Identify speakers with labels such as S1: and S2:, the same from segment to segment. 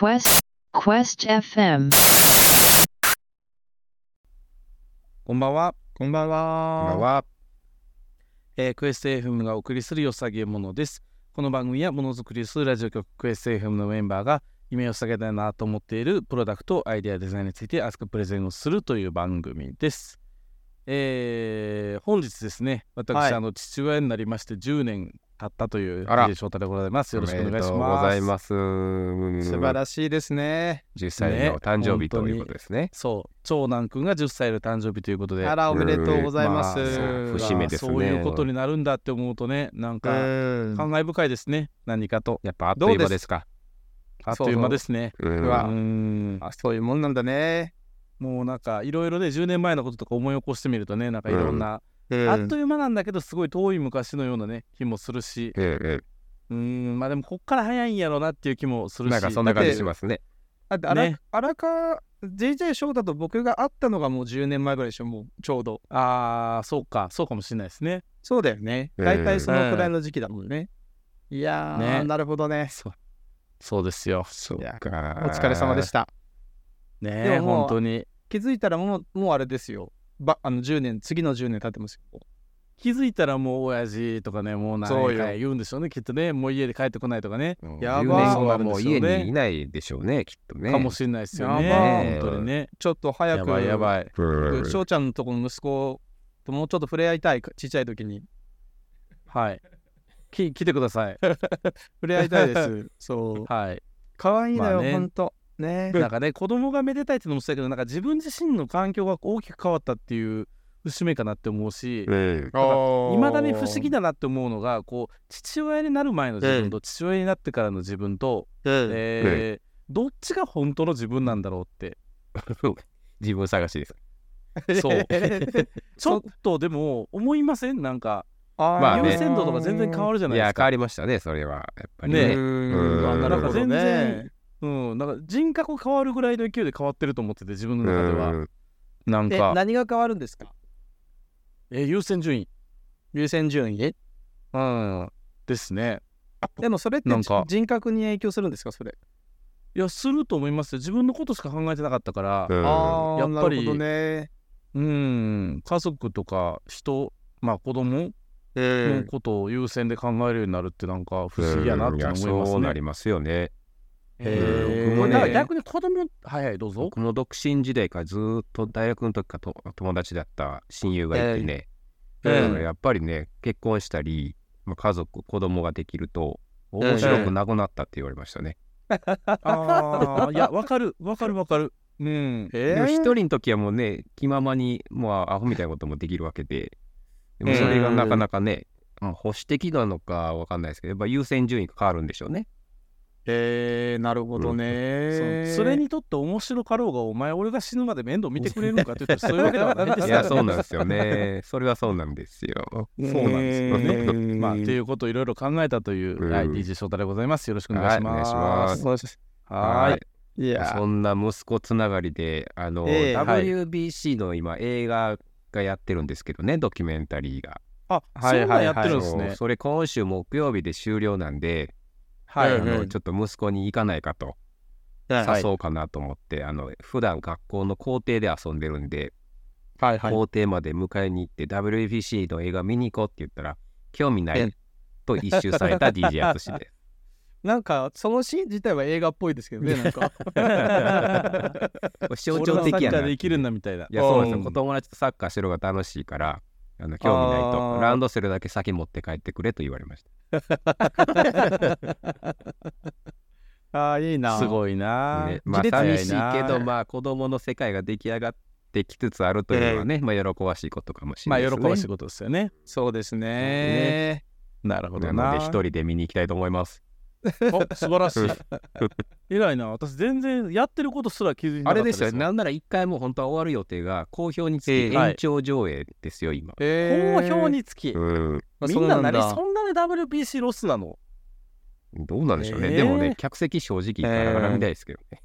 S1: Quest Quest FM
S2: こんばんは。
S3: こんばんは。
S4: こんばんは。
S2: えークエスト FM がお送りするよさげものです。この番組はものづくりするラジオ局クエスト FM のメンバーが夢を下げたいなと思っているプロダクト、アイデア、デザインについて熱くプレゼンをするという番組です。えー本日ですね、私、
S3: はい
S2: あの父親になりまして10年経ったという
S4: あら
S2: DJ 翔太でございます。よろしくお願いし
S4: おめでとう
S2: ます。
S3: 素晴らしいですね。
S4: 10歳の誕生日ということですね。
S2: そう、長男くんが10歳の誕生日ということで、
S3: あら、おめでとうございます。
S2: まあ
S4: 節目ですね
S2: そういうことになるんだって思うとね、なんか
S3: うん
S2: 感慨深いですね、何かと。
S4: やっぱあっという間ですか。
S2: あっという間ですね。
S4: う
S3: うわ
S2: うん
S3: あそういうもんなんだね。
S2: もうなんかいろいろね10年前のこととか思い起こしてみるとねなんかいろんな、
S3: うん
S2: あっという間なんだけどすごい遠い昔のようなね気もするし
S4: えええ
S2: うんまあでもこっから早いんやろうなっていう気もす
S4: え
S2: るし
S4: なんかそんな感じしますね。
S3: だって、あら、
S2: ね
S3: 荒川、JJ 翔太と僕が会ったのがもう10年前ぐらいでしょ、もうちょうど。
S2: ああそうかそうかもしれないですね
S3: そうだよね。
S4: うん
S3: 大体そのくらいの時期だもんね。いやー、
S2: ね
S3: なるほどね。
S2: そうですよ
S4: そ
S3: いや
S4: か。
S3: お疲れ様でした。
S2: ね
S3: でももう
S2: 本当に
S3: 気づいたらもう、もうあれですよ。ばあの10年、次の10年経ってますよ。
S2: 気づいたらもう親父とかねもう何
S3: そうよ
S2: 回言うんでしょうねきっとね。もう家で帰ってこないとかね。
S4: うん。
S3: やば
S4: 10年後はもう家にいないでしょうね、きっとね。
S2: かもしれないですよね
S3: や
S4: ばい
S2: 本当にね。
S3: ちょっと早く、
S2: やばいやばい。
S4: うん。
S3: 翔ちゃんのとこの息子ともうちょっと触れ合いたい、ちっちゃい時に。
S2: はい。き来てください。
S3: 触れ合いたいです。そう。
S2: はい。
S3: 可愛いのよ、
S2: まあね。
S3: ほんと。ね。
S2: なんかね子供がめでたいってのもそうだけどなんか自分自身の環境が大きく変わったっていう節目かなって思うし
S4: うん。
S2: いまだに不思議だなって思うのがこう父親になる前の自分と父親になってからの自分と、
S3: うん。
S2: えーどっちが本当の自分なんだろうって。
S4: 自分探しです。
S2: そう。ちょっとでも思いません？なんか
S4: まあね。
S2: 優先度とか全然変わるじゃない
S4: いや、
S2: ですか。
S4: 変わりましたね、それは。やっぱり
S2: ね。
S4: ね。
S3: うん。あ
S4: うん。
S2: なんか全然。うん、なんか人格変わるぐらいの勢いで変わってると思ってて自分の中では、
S4: うん。
S3: え、
S2: なんか。
S3: 何が変わるんですか？
S2: え優先順位。
S3: 優先順位？
S2: うん。ですね。
S3: でもそれって
S2: なんか。
S3: 人格に影響するんですか？それ。
S2: いやすると思いますよ。自分のことしか考えてなかったから。
S4: うん。
S3: あ
S2: やっぱり。
S3: なるほどね。
S2: うん。家族とか人まあ子供のことを優先で考えるようになるってなんか不思議やなって思います
S4: うん。やそうな
S2: ね
S4: りますよね。
S2: へー。
S4: 僕もね
S2: だから逆に子供はいはいどうぞ。
S4: 僕も独身時代からずーっと大学の時からと友達だった親友がいてね、
S2: ええ。
S4: だからやっぱりね結婚したり、まあ、家族子供ができると面白くなくなったって言われましたね。
S2: ああいやわかる。わかるわかる。うん
S3: え。
S4: でも一人の時はもうね気ままにもうアホみたいなこともできるわけで。でもそれがなかなかね、まあ保守的なのかわかんないですけどやっぱ優先順位が変わるんでしょうね。
S3: えー、なるほどね。
S2: そうそれにとって面白かろうがお前俺が死ぬまで面倒見てくれるのかって言ったらそういうわけではないです
S4: いやそうなんですよね。それはそうなんですよ。
S2: そうなんですよね。
S3: ね
S2: まあ、ということをいろいろ考えたという、
S4: うん
S2: はい、DJ 翔太でございます。よろしくお願いします。
S4: はいい
S3: や
S4: そんな息子つながりで、あの、
S3: ええ
S2: はい
S4: WBC の今映画がやってるんですけどね、ドキュメンタリーが。
S2: あ、
S3: はい
S2: そんなんやってるんですね。
S4: それ今週木曜日で終了なんで、
S2: はい、
S3: うん
S4: あのちょっと息子に行かないかと
S2: はい
S4: 誘おうかなと思って、あの普段学校の校庭で遊んでるんで、
S2: はい、はい。
S4: 校庭まで迎えに行って WBC の映画見に行こうって言ったら、興味な
S3: え
S4: いと一周された DJ 淳で。
S3: なんかそのシーン自体は映画っぽいですけどね、なんか。
S4: 象徴的やな。
S2: 俺はサッカーで生きるんだみたいな。
S4: いや、そうなんですよ。
S3: うん
S4: 子供たちとサッカーしてる方が楽しいから、あの興味ない
S3: あ
S4: と、
S3: ー
S4: ランドセルだけ先持って帰ってくれと言われました。
S3: ああ、いいな。
S2: すごいな、
S4: ね、まあ、
S3: 自
S4: 寂しいけど、まあ、子供の世界が出来上がってきつつあるというのはね、まあ、喜ばしいことかもしれ
S2: まあ、
S4: ないですね。
S2: 喜ばしいことですよね。
S3: そうですね。
S4: ね
S2: なるほどな。
S4: なので、一人で見に行きたいと思います。
S2: お素晴らしい。偉いな。私、全然やってることすら気づいてなかった
S4: あれですよ、
S2: わ
S4: なんなら一回もう本当は終わる予定が、好評につき延長上映ですよ、今。
S3: え
S2: 好評につき。
S4: うん。
S3: あ
S2: みんな何
S3: そ
S2: そんなに WBC ロスなの？
S4: どうなんでしょうね。
S2: ええ
S4: でもね、客席正直ガラガラみたいですけどね。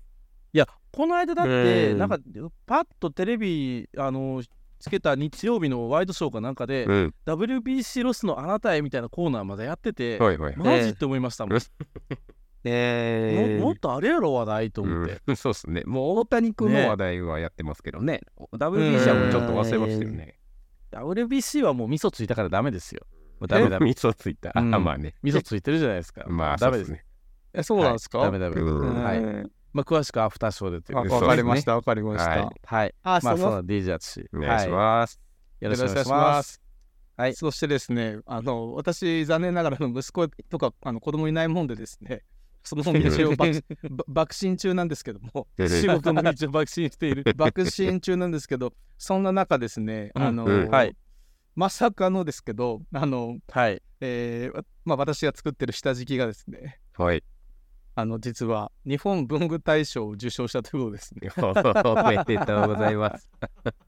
S2: いやこの間だって、
S3: うん
S2: なんかパッとテレビあのつけた日曜日のワイドショーかなんかで、
S4: うん。
S2: WBC ロスのあなたへみたいなコーナーまでやってて、
S4: はいはい。
S2: マジって思いましたもん。
S4: え
S2: ももっとあれやろ話題と思って、
S4: うん、そうですね。もう大谷君の話題はやってますけどね。WBC はもうちょっと忘れましたよね。
S2: WBC はもう味噌ついたからダメですよもうダメダメ
S4: 味噌ついた。あ、
S2: うん
S4: まあね。
S2: 味噌ついてるじゃないですか
S4: まあ、
S2: ダメです
S4: ね。
S3: えそうなんですか、
S2: ダメダメ、
S4: うん
S2: はい
S3: うん
S2: まあ詳しくはアフターショーでという
S3: わ
S2: ことで。
S3: わかりました。わかりました、
S4: はい。
S2: はい。
S3: あその
S2: まあその DJ 淳。
S4: お願いし
S2: は
S4: ます。
S2: い、よろしくお願いします。はい。
S3: そしてですね、あの私、残念ながら息子とかあの子供いないもんでですね、その道を爆 ば爆心中なんですけども、
S2: 仕事の道を爆心している。
S3: 爆心中なんですけど、そんな中ですね、あの、
S4: うん。
S2: はい。
S3: まさかのですけど、あの、
S2: はい。
S3: えーわまあ、私が作ってる下敷きがですね、
S4: はい。
S3: あの実は日本文具大賞を受賞したということですね。
S4: おめでとうございます。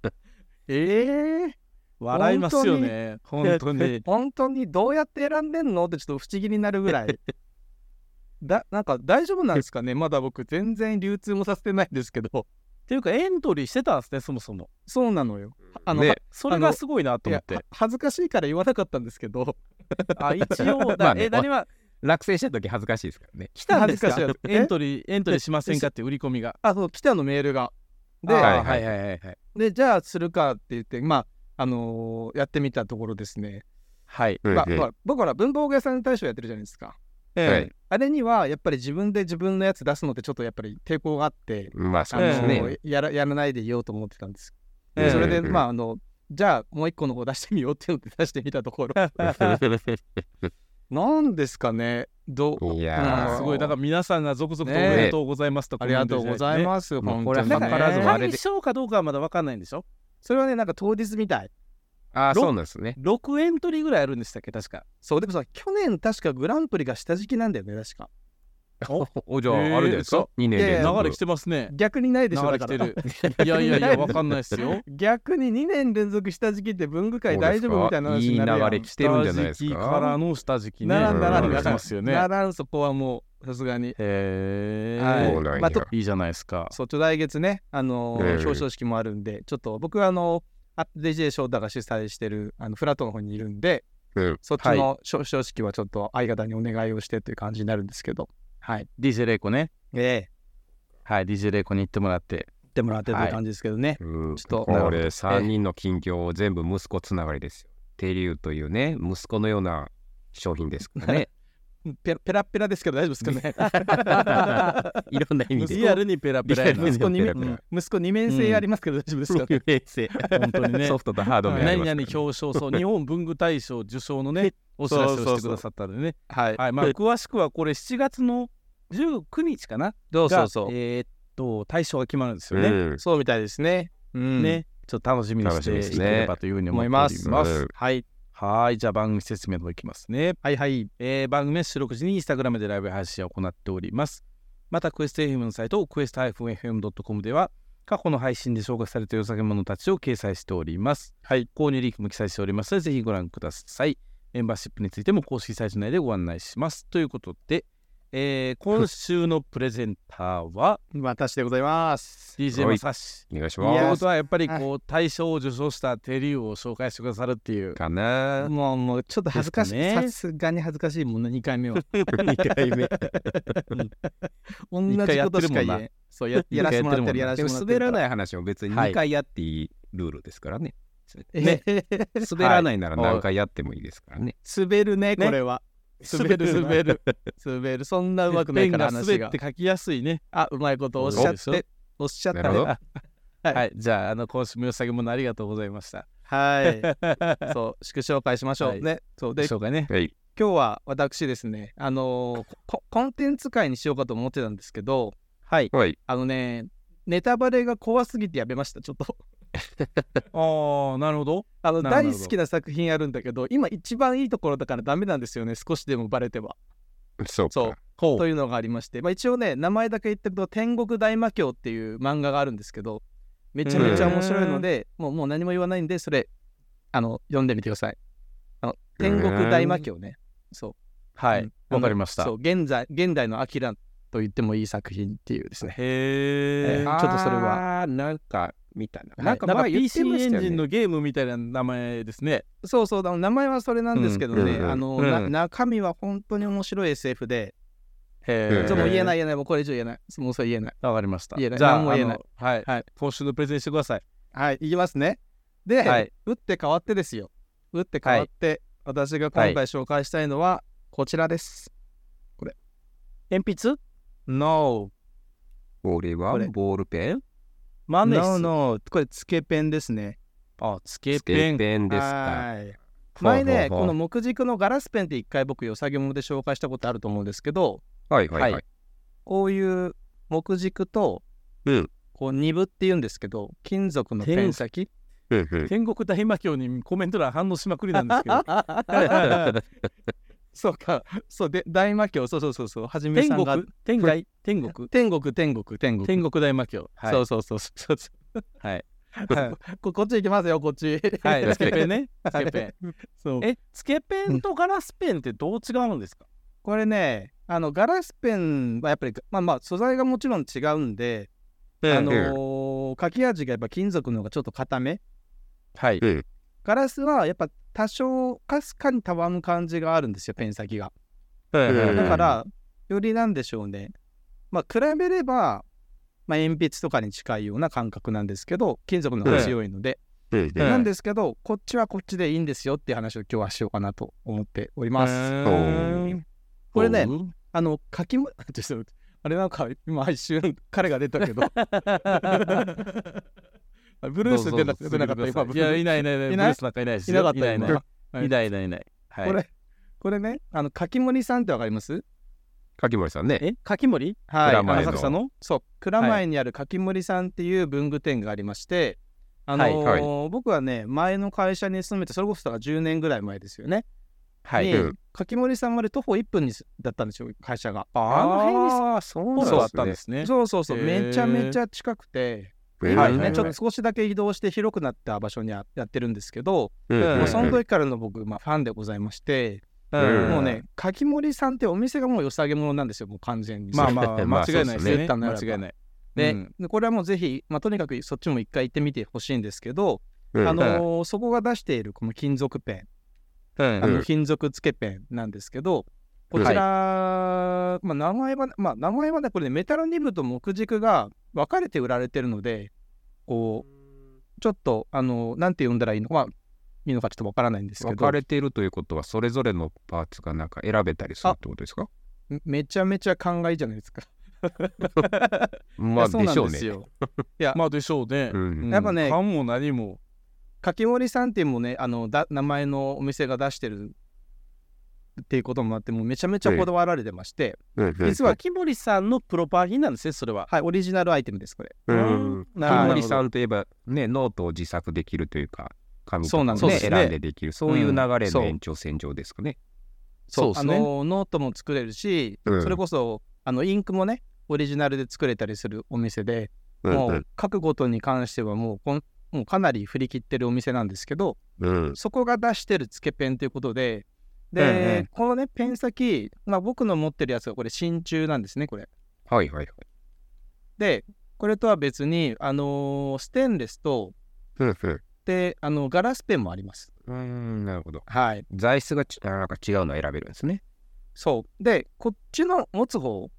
S3: ええ
S2: 笑いますよね。本当に。
S3: 本当に。どうやって選んでんのってちょっと不思議になるぐらい。だなんか大丈夫なんですかね？まだ僕全然流通もさせてないんですけど。
S2: っていうかエントリーしてたんですねそもそも。
S3: そうなのよ。あの、
S4: ね
S3: は
S2: それがすごいなと思って。
S3: は恥ずかしいから言わなかったんですけど。
S2: あ一応だ、
S4: まあね。
S2: え何は
S4: 落選した時恥ずかしいですからね。
S2: 来たんですか？
S3: 恥ずかしい
S2: エントリーエントリーしませんかって売り込みが。
S3: あそう来たのメールが。で,、
S2: あー
S4: はい
S2: はいはい。はいはい
S3: でじゃあするかって言ってまああのーやってみたところですね、
S2: はい。
S3: まあ
S4: うん。うん
S3: ほら僕ほら文房具屋さん大賞やってるじゃないですか、
S4: はい。
S3: あれにはやっぱり自分で自分のやつ出すのってちょっとやっぱり抵抗があって
S4: まあ、そう
S3: あ
S4: です
S3: の
S4: ね。
S3: やらやらないでいようと思ってたんです。
S2: ええ
S3: それで、
S4: うん
S3: まああのじゃあもう一個の方出してみようっていうので出してみたところ なんですかね？どう？
S4: いやー。
S2: すごい。だから皆さんが続々とお
S3: ね
S2: めでとうございますと
S3: ありがとうござい
S2: す
S3: ます、
S4: もう
S3: 本当に
S4: これは
S3: ね。
S4: 図らずもあれで
S2: 対象かどうかはまだ分かんないんでしょ？
S3: それはねなんか当日みたい。
S4: あー、そうなんですね。
S2: 6エントリーぐらいあるんでしたっけ？確か。
S3: そうでもさ去年確かグランプリが下敷きなんだよね確か
S4: お、じゃあ、
S2: えー
S4: あれですか ?2 年連続。
S2: 流れ来てますね。
S3: 逆にないでしょ
S2: 流れ来てる。いやいやいや 分かんないですよ。
S3: 逆に2年連続下敷きって文具界大丈夫みたいな話になるやん。
S4: いい流れ来てるんじゃないです
S2: 下敷きから
S4: か。
S2: の下敷きね。
S3: ならんならん
S2: ますよね。
S3: ならんそこはもうさすがに
S2: へえ、
S3: はい。まあと
S2: いいじゃないですか。
S3: そうちょ来月ねあの表彰式もあるんでちょっと僕はあのあ DJ 翔太が主催してるあのフラットの方にいるんで
S4: うん
S3: そっちの表彰式はちょっと相方にお願いをしてという感じになるんですけどはい。
S2: DJ レイコね。
S3: ええ。
S2: はい。DJ レイコに行ってもらって。
S3: 言ってもらってという感じですけどね、
S4: うん。
S3: ちょっと
S4: これ3人の近況を全部息子つながりですよ。テリューというね、息子のような商品ですからね。
S3: ペラペラペラですけど大丈夫ですかね。
S4: いろんな意味で。
S2: リアルにペラペラ
S3: 息子に
S4: ペラペラ。
S3: 息子二面性ありますけど大丈夫ですか、ね。
S4: 冷静
S2: 本当にね。
S4: ソフトとハード面あり
S2: 何
S4: ますからね。
S2: 々表彰そう日本文具大賞受賞のねお知らせをしてくださったんでね。
S3: はい、
S2: はい。まあ詳しくはこれ7月の19日かな？
S3: そうそうそう。
S2: がえーっと大賞が決まるんですよね、
S4: うん。
S3: そうみたいですね。うん。
S2: ね。ちょっと楽しみにしていければというふうに思
S3: 思いま
S2: ます。す。
S4: うん。
S3: はい。
S2: はい、じゃあ番組説明の方いきますね。
S3: はいはい。
S2: えー番組は収録時にインスタグラムでライブ配信を行っております。また、クエスト FM のサイト、クエスト -fm.com では、過去の配信で紹介された良さげものたちを掲載しております。はい、購入リンクも記載しておりますので、ぜひご覧ください。メンバーシップについても公式サイト内でご案内します。ということで、えー今週のプレゼンターは
S3: 私でございます。
S2: DJ
S4: はい
S2: まさし。
S4: お願いし
S2: という
S4: ま
S2: ことはやっぱり
S3: は
S2: こう大賞を受賞したテリューを紹介してくださるっていう
S4: す。かな
S3: もうもうちょっと恥ずかしい、さすがに恥ずかしいもんな2回目は。
S4: 2回目。
S3: 同じことしか言えん。そうややらせてもらってるやらせてもらってる。
S4: 滑らないい話も別に
S2: はい
S4: 2回やっていいルールですからね。
S3: ね、
S4: 滑らないなら何回やってもいいですからね。
S3: 滑るねこれは。滑る滑る滑るそんなうまくないから話が
S2: 滑って。書きやすいね。
S3: あうまいことおっしゃっておっしゃったね。
S2: は、
S3: はい
S2: じゃあ、あの、今週も良さげものありがとうございました。
S3: はい。そう祝紹介しましょう、
S2: はい
S3: ね。そうで
S2: 紹介ね。
S4: はい。
S3: 今日は私ですねあのーココンテンツ会にしようかと思ってたんですけどはい
S4: はい。
S3: あのねネタバレが怖すぎてやめましたちょっと
S2: ああ、なるほど。
S3: あの大好きな作品あるんだけど今一番いいところだからダメなんですよね少しでもバレては。
S4: そう
S3: というのがありまして、まあ、一応ね名前だけ言ってると「天国大魔教」っていう漫画があるんですけどめちゃめちゃ面白いのでもうもう何も言わないんでそれあの読んでみてください。あの天国大魔教ね。そう。
S2: はい。
S3: うん。
S2: わ、かりました。
S3: そう現在現代のアキラと言ってもいい作品っていうですね。
S2: へえ。
S3: えーちょっとそれは。
S4: なんか見たな。
S3: い
S4: なんか
S2: なんか
S4: 前言って
S2: PC エン
S4: ましたよね。
S2: ジンのゲームみたいな名前ですね。
S3: そうそうだ名前はそれなんですけどね、
S4: うん
S3: あの、
S2: うん
S3: な中身は本当に面白い SF で
S2: へ
S3: じゃあもう言えない
S2: い。
S3: 言えないもうこれ以上言えないもうそれ言えない
S2: わかりました。
S3: 言えない
S2: じゃあ、
S3: 何も言えない
S2: はい。
S3: はい
S2: 今週のプレゼンしてください。
S3: はいいきますねで、
S2: はい
S3: 打って変わってですよ打って変わって、私が今回紹介したいのはこちらです、
S2: 鉛筆 ?No。
S4: これは
S3: これ
S4: ボールペン？
S2: マネ
S3: No
S2: ス。
S3: no これつけペンですね
S2: あ、つけペン。
S4: ペンですか。
S3: はい前ねこの木軸のガラスペンって一回僕よさげもので紹介したことあると思うんですけど
S4: はいはいは
S2: はいい。
S3: こういう木軸と
S4: うん
S3: こう二部っていうんですけど金属のペン先
S2: 天国大魔教にコメント欄反応しまくりなんですけど。
S3: そうか。そうで大魔教。そうそうそうそう。はじめ
S2: 天
S3: さんが
S2: 国？天外？天国？
S3: 天国天国天国。
S2: 天国大魔教。はい。
S3: そうそうそうそうそう。
S2: はい。
S3: ここっち行きますよこっち。
S2: はい。つけペンね。つけペン。
S3: そう。
S2: え、つけペンとガラスペンってどう違うんですか？
S3: これねあのガラスペンはやっぱりまあまあ素材がもちろん違うんで、あのー書き味がやっぱ金属の方がちょっと硬め。
S2: はい。
S4: うん
S3: ガラスはやっぱ多少かすかにたわむ感じがあるんですよペン先が。
S4: うん
S3: だからよりなんでしょうね。まあ比べれば、まあ、鉛筆とかに近いような感覚なんですけど金属の方が強いので、なんですけどこっちはこっちでいいんですよっていう話を今日はしようかなと思っております、
S2: す
S3: これねあの書きも ちょっとあれなんか今一瞬彼が出たけど ブルース出な出なかった。今
S2: いや、いないいないいない。
S3: いない？
S2: ブルースなんかいないです
S3: い
S2: よ。
S3: なかった？今
S2: いないいない。
S3: はい。
S2: いないいない
S3: これこれねあの柿森さんってわかります？
S4: 柿森さんね。
S2: え、柿森？
S3: はい。
S2: 浅草の？
S3: そう。蔵前にある柿森さんっていう文具店がありまして、あの僕はね前の会社に勤めてそれこそだから10年ぐらい前ですよね。
S2: はい。
S3: 柿森さんまで徒歩1分にすだったんですよ会社が。
S2: あの辺
S4: そう
S2: そうだったんですね。
S3: そうそうそう。めちゃめちゃ近くてね、
S2: はい。はい
S3: ちょっと少しだけ移動して広くなった場所にややってるんですけど、
S4: う
S3: その時からの僕、まあ、ファンでございまして、
S4: うん。
S3: もうね柿森さんってお店がもう良さげものなんですよもう完全に。
S2: まあまあ、
S4: まあ
S2: 間違いないですね。間違いない。
S3: で,、
S2: うん。
S3: でこれはもうぜひ、まあ、とにかくそっちも一回行ってみてほしいんですけど、
S4: うん。
S3: あのーそこが出しているこの金属ペン、
S2: うん。
S3: あの金属付けペンなんですけどこちら、まあ、名前は、まあ、名前はねこれねメタルニブと木軸が分かれて売られてるのでこうちょっとあのなんて呼んだらいいのか、まあ、いいのかちょっと分からないんですけど
S4: 分かれているということは、それぞれのパーツがなんか選べたりするってことですか？
S3: めめちゃめちゃ考えじゃないですか。
S4: まあ、でしょうね。
S3: ですよ。いや、
S2: まあでしょうね。
S3: やっぱね
S2: 缶も何も。
S3: 柿森さんっていうもねあのだ名前のお店が出してるっていうこともあってもうめちゃめちゃこだわられてまして、
S4: うんうん
S3: 実は、
S2: 木森さんのプロパー品なんですね、それは。
S3: はい、オリジナルアイテムですこれ。
S4: うん。
S2: なるほど
S4: 木森さんといえば、ね、ノートを自作できるというか、紙と
S3: そう
S4: かをね、
S3: なんですね
S4: 選んでできる、そういう流れ
S3: そう
S4: の延長線上ですかね。
S2: そうですね
S3: あのノートも作れるし、
S4: うん
S3: それこそあのインクもねオリジナルで作れたりするお店で、も
S4: うん
S3: う書くことに関してはもうこんもうかなり振り切ってるお店なんですけど
S4: うん。
S3: そこが出してるつけペンということでで、このねペン先、まあ、僕の持ってるやつがこれ真鍮なんですねこれ。
S4: はいはいはい。
S3: でこれとは別に、あのーステンレスとであのガラスペンもあります。
S4: うーん、なるほど。
S3: はい
S4: 材質がちあなんか違うの選べるんですね。
S3: そうでこっちの持つ方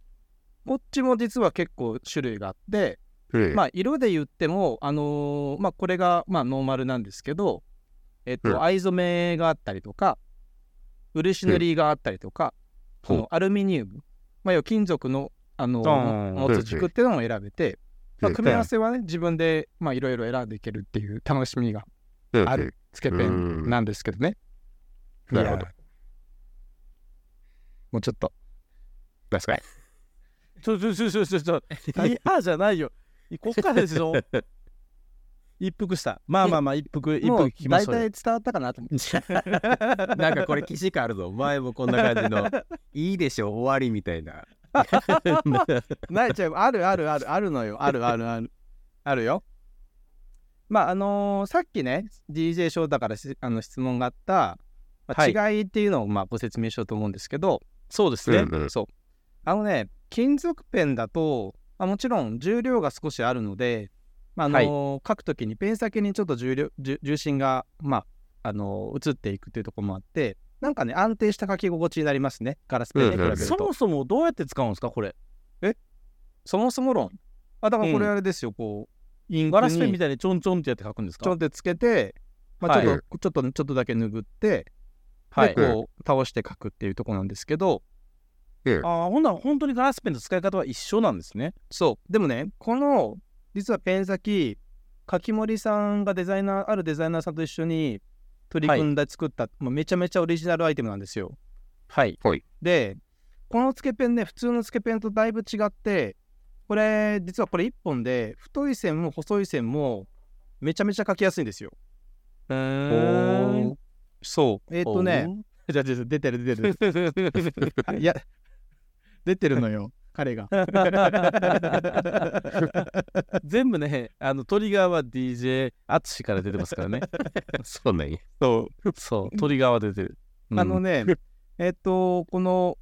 S3: こっちも実は結構種類があって、
S4: うん
S3: まあ色で言ってもあのーまあこれがまあノーマルなんですけどえっと、
S4: うん
S3: 藍染めがあったりとか漆塗りがあったりとか、
S4: ほう
S3: そのアルミニウム、まあ、要は金属のあの持つ軸っていうのも選べて、まあ、
S4: うん
S3: 組み合わせはね自分でまあいろいろ選んでいけるっていう楽しみが
S4: うん
S3: あるつけペンなんですけどね。
S4: なるほど
S3: いやもうちょっと
S4: 確かに。
S2: ちょちょちょちょちょちょ。何あ じゃないよ。こっからですよ。一服した。まあまあまあ、一服、一服聞きましょうよ。
S3: 体伝わったかなと思って。
S4: なんかこれ、既視感あるぞ。前もこんな感じの、いいでしょ、終わりみたいな。
S3: ないちゃうあるあるあるあるのよあるあるあるあるよまああのーさっきね DJ ショーだからしあの質問があった、まあ
S2: はい
S3: 違いっていうのをまあご説明しようと思うんですけど、
S2: そうですね。
S4: うんうん
S3: そうあのね金属ペンだと、まあ、もちろん重量が少しあるので、まああのー書くときにペン先にちょっと重量重重心がまああのー移っていくっていうところもあってなんかね、安定した書き心地になりますね。ガラスペンに比べると。
S2: そもそもどうやって使うんですかこれ？
S3: そもそも論？あ、だからこれ
S2: うん。
S3: あれですよ、こう、インク
S2: ガラスペンみ
S3: に
S2: たいにちょんちょんってやって書くんですか？
S3: ちょんってつけて、まあ、ちょっと、ちょっと、ちょっとだけ拭って、
S2: はい。
S3: で、こう、倒して書くっていうところなんですけど、
S4: うん。
S2: ああほんなら本当にガラスペンと使い方は一緒なんですね。
S3: そう。でもね、この、実はペン先、柿森さんがデザイナー、あるデザイナーさんと一緒に取り組んで作った、まあめちゃめちゃオリジナルアイテムなんですよ。
S2: はい
S3: で、このつけペンね、普通のつけペンとだいぶ違って、これ、実はこれ1本で、太い線も細い線もめちゃめちゃ書きやすいんですよ。
S2: へー
S3: そう。えっ、とね、じゃあ、じゃあ出てる出てる。あ いや、出てるのよ、彼が。
S2: 全部ねあのトリガーは DJ 淳から出てますからね
S4: そうなんや。
S3: そう。
S2: そうトリガーは出てる、うん
S3: あのね、えっと、この、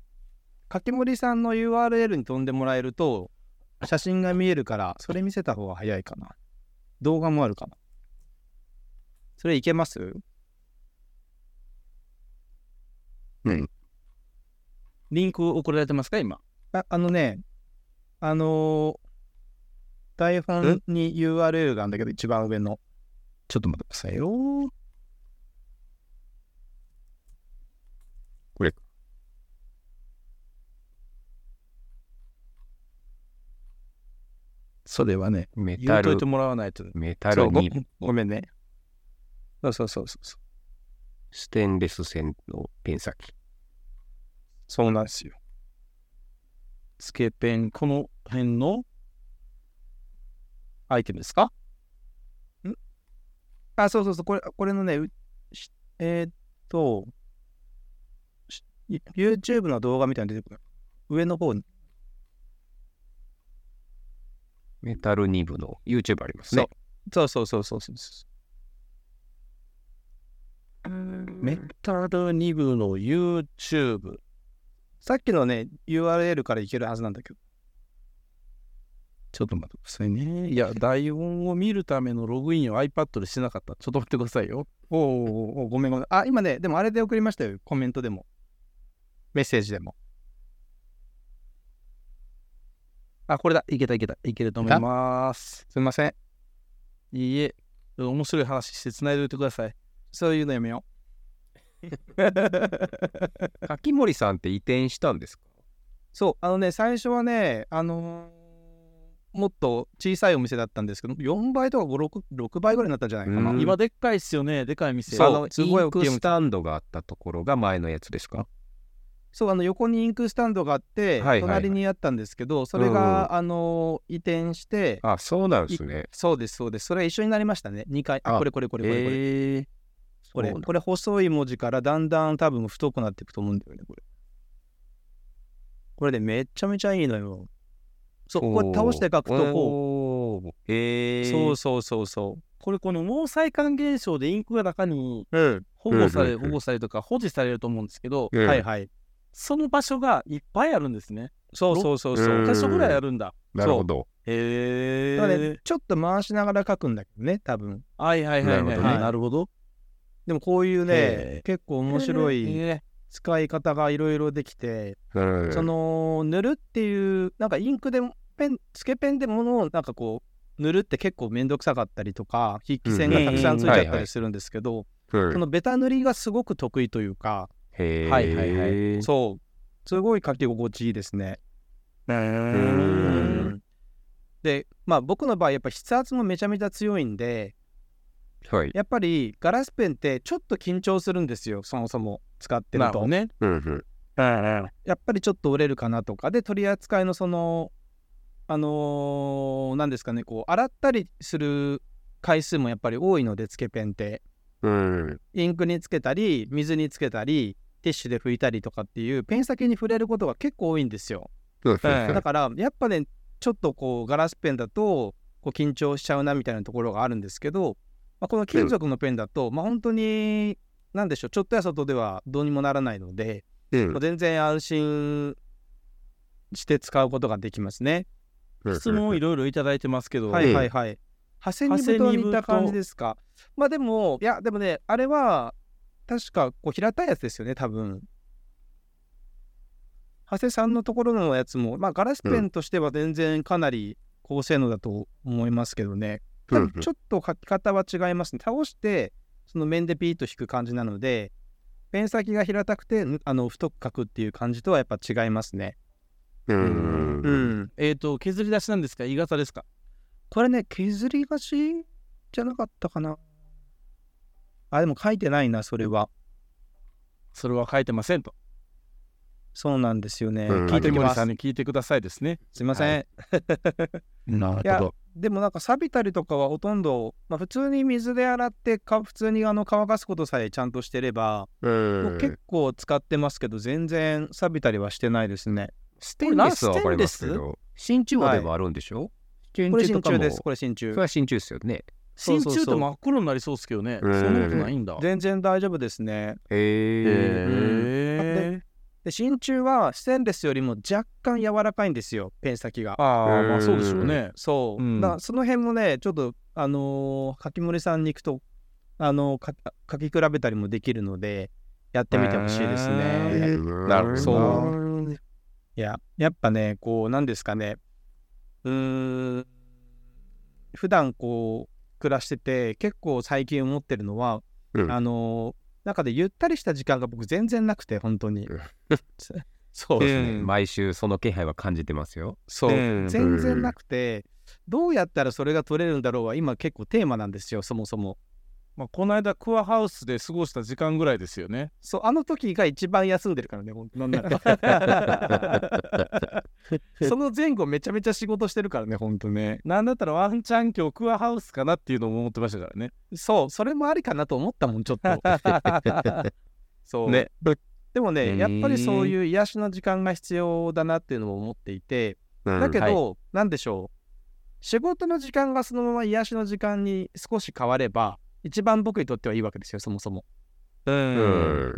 S3: 柿森さんの URL に飛んでもらえると、写真が見えるから、それ見せた方が早いかな。動画もあるかな。それいけます？
S2: リンク送られてますか今？
S3: ああのね、あのー台本に URL があるんだけど、一番上の。ちょっと待ってくださいよ。
S4: これ。
S3: それはね、
S4: メタル
S2: 言うといて、もらわないと
S4: メタルに
S3: ごめんね。そうそうそうそうそう。
S4: ステンレス線のペン先。
S3: そうなんですよ。
S2: つけペンこの辺のアイテムですか？
S3: あ、そうそうそう、これ、これのね、えーっと、し YouTube の動画みたいなの出てくる。上の方に。
S4: メタル2部の YouTube ありますね。
S3: そうそうそうそうそうそう。
S2: メタル2部の YouTube
S3: さっきのね、URL からいけるはずなんだけど。
S2: ちょっと待ってくださいねいや台本を見るためのログインを iPad でしなかったちょっと待ってくださいよ
S3: おーおーおーごめんごめん。あ、今ね、でもあれで送りましたよ。コメントでも。メッセージでも。
S2: あこれだいけたいけたいけると思います
S3: すみません。
S2: いいえ面白い話して繋いでおいてください
S3: そういうのやめよ
S4: 柿森さんって移転したんですか？
S3: う。そう、あのね、最初はね、あのーもっと小さいお店だったんですけど、4倍とか5、6, 6倍ぐらいになったんじゃないかな。
S4: うん
S2: 今でっかいっすよねでかい店
S3: そう
S4: あの、
S3: すごい
S4: イン
S3: 大きいお店
S4: クスタンドがあったところが前のやつですか？
S3: そう、あの横にインクスタンドがあって、
S4: はいはいはい
S3: 隣にあったんですけど、それが、あのー移転して、
S4: あ、そうなんですね。
S3: そうです、そうです。それ一緒になりましたね。2回。あ、
S4: あ
S3: これこれこれこれこれ。
S4: えー、
S3: これこれ細い文字からだんだん多分太くなっていくと思うんだよね、これ。これでめっちゃめちゃいいのよ。そう、これ倒して書くとこ
S4: おーへ
S3: う。
S4: ー
S3: そうそうそうそ
S2: これこの毛細管現象でインクが中に。保護され、保護されるとか保持されると思うんですけど、
S4: うん
S3: はいはい。
S2: その場所がいっぱいあるんですね
S3: そうそうそうそう。
S4: うん
S2: 箇所ぐらいあるんだ
S4: なるほど。
S2: へ
S3: だからね
S2: え、
S3: ちょっと回しながら書くんだけどね、多分。
S2: はいはいはいはい
S4: なるほ
S3: どね
S2: なるほど
S3: でもこういう
S2: へ
S3: ね、結構面白い
S2: へ
S3: 使い方がいろいろできて、
S4: うん
S3: その塗るっていうなんかインクでペンつけペンでものをなんかこう塗るって結構めんどくさかったりとか筆記線がたくさんついちゃったりするんですけど、
S4: うん。
S3: そのベタ塗りがすごく得意というか、
S2: はいはいは
S3: そう。すごい書き心地いいですね。でまあ僕の場合やっぱ筆圧もめちゃめちゃ強いんで
S4: はい。
S3: やっぱりガラスペンってちょっと緊張するんですよそもそも使ってると。
S2: なるほどね。
S4: うんうん。
S3: やっぱりちょっと折れるかなとかで取り扱いのそのあのー何ですかねこう洗ったりする回数もやっぱり多いのでつけペンって。
S4: うん。
S3: インクにつけたり水につけたりティッシュで拭いたりとかっていうペン先に触れることが結構多いんですよ。
S4: うん。
S3: だからやっぱねちょっとこうガラスペンだとこう緊張しちゃうなみたいなところがあるんですけど、まあ、この金属のペンだと、まあ本当に何でしょうちょっとや外ではどうにもならないので、
S4: うん。
S3: 全然安心して使うことができますね。
S2: 質問をいろいろいただいてますけど、
S3: はいはいはい。ハセニブと似た感じですか？まあでも、いや、でもね、あれは、確かこう平たいやつですよね多分。長谷さんのところのやつも、まあ、ガラスペンとしては全然かなり高性能だと思いますけどね、多分ちょっと書き方は違いますね。倒して、その面でピーッと引く感じなので、ペン先が平たくて、ぬあの太く書くっていう感じとはやっぱ違いますね。
S4: うん
S3: うん。
S2: えっ、と、削り出しなんですか ?E 型ですか？
S3: これね、削りがちじゃなかったかな。あ、でも書いてないな、それは。
S2: それは書いてませんと。
S3: そうなんですよね。
S4: うん
S3: 聞いてきます
S2: 竹森さん。に聞いてくださいですね。
S3: すいません。
S2: なる
S3: いやでもなんか錆びたりとかはほとんど、まあ、普通に水で洗ってか普通にあの乾かすことさえちゃんとしてれば、
S4: う
S3: もうん結構使ってますけど全然錆びたりはしてないですね。
S4: ステンレスはわかりますけど、真鍮はでもあるんでしょ？真
S3: これ真鍮です。これ真鍮
S4: それ。は真鍮ですよね。
S2: 真鍮って真っ黒になりそうですけどね。そ
S4: うん
S2: んなことないんだ。
S3: 全然大丈夫ですね。
S4: へ
S2: へえ。
S3: で真鍮はステンレスよりも若干柔らかいんですよ、ペン先が。
S2: ああ、まあそうでしょうね。
S3: そう。
S2: うん
S3: だその辺もね、ちょっと、あのー、柿森さんに行くと、あのーか書き比べたりもできるので、やってみてほしいですね。
S4: ー
S2: なるほど
S3: そういや、やっぱね、こう、なんですかね、うーん、普段こう、暮らしてて、結構最近思ってるのは、
S4: うん
S3: あのー、中でゆったりした時間が僕全然なくて、本当に
S4: うん。
S3: そうですね。
S2: うん
S4: 毎週その気配は感じてますよ。
S3: そう、
S2: うん
S3: 全然なくて、どうやったらそれが取れるんだろうは今結構テーマなんですよ、そもそも。
S2: まあ、この間、クアハウスで過ごした時間ぐらいですよね。
S3: そう、あの時が一番休んでるからね、ほんとなんなら。その前後めちゃめちゃ仕事してるからね、ほんとね。
S2: なんだったらワンチャン今日クアハウスかなっていうのも思ってましたからね。
S3: そう、それもありかなと思ったもん、ちょっと。そう。
S2: ね
S3: でもね、やっぱりそういう癒しの時間が必要だなっていうのも思っていて、だけ
S2: は
S3: ど、なんでしょう。仕事の時間がそのまま癒しの時間に少し変われば、一番僕にとってはいいわけですよ、そもそも。
S2: う。
S4: うんん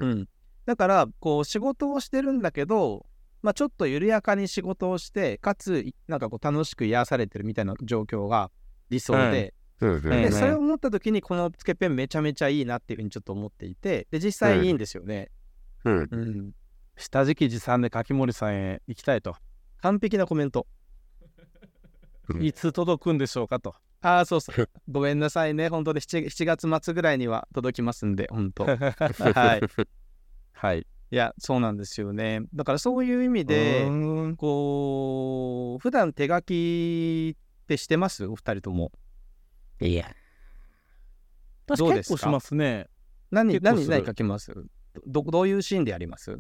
S3: うん。だから、こう、仕事をしてるんだけど、まあ、ちょっと緩やかに仕事をして、かつ、いなんかこう、楽しく癒されてるみたいな状況が理想で、
S4: うん
S3: で、
S2: うん
S3: それを思った時に、このつけペンめちゃめちゃいいなっていうふうにちょっと思っていて、で、実際いいんですよね。
S4: うん
S3: うん。
S2: 下敷き持参で柿森さんへ行きたいと。
S3: 完璧なコメント。
S4: うん
S2: いつ届くんでしょうかと。
S3: ああ、そうそう。ごめんなさいね。本当に 7, 7月末ぐらいには届きますんで、本当。はい。
S2: はい。
S3: いや、そうなんですよね。だからそういう意味で、
S2: うん
S3: こう、普段手書きってしてます？お二人とも。
S4: いや、
S2: 私
S3: どうですか？
S2: 結構しますね。
S3: 何、何、何書きます？ど、どういうシーンでやります？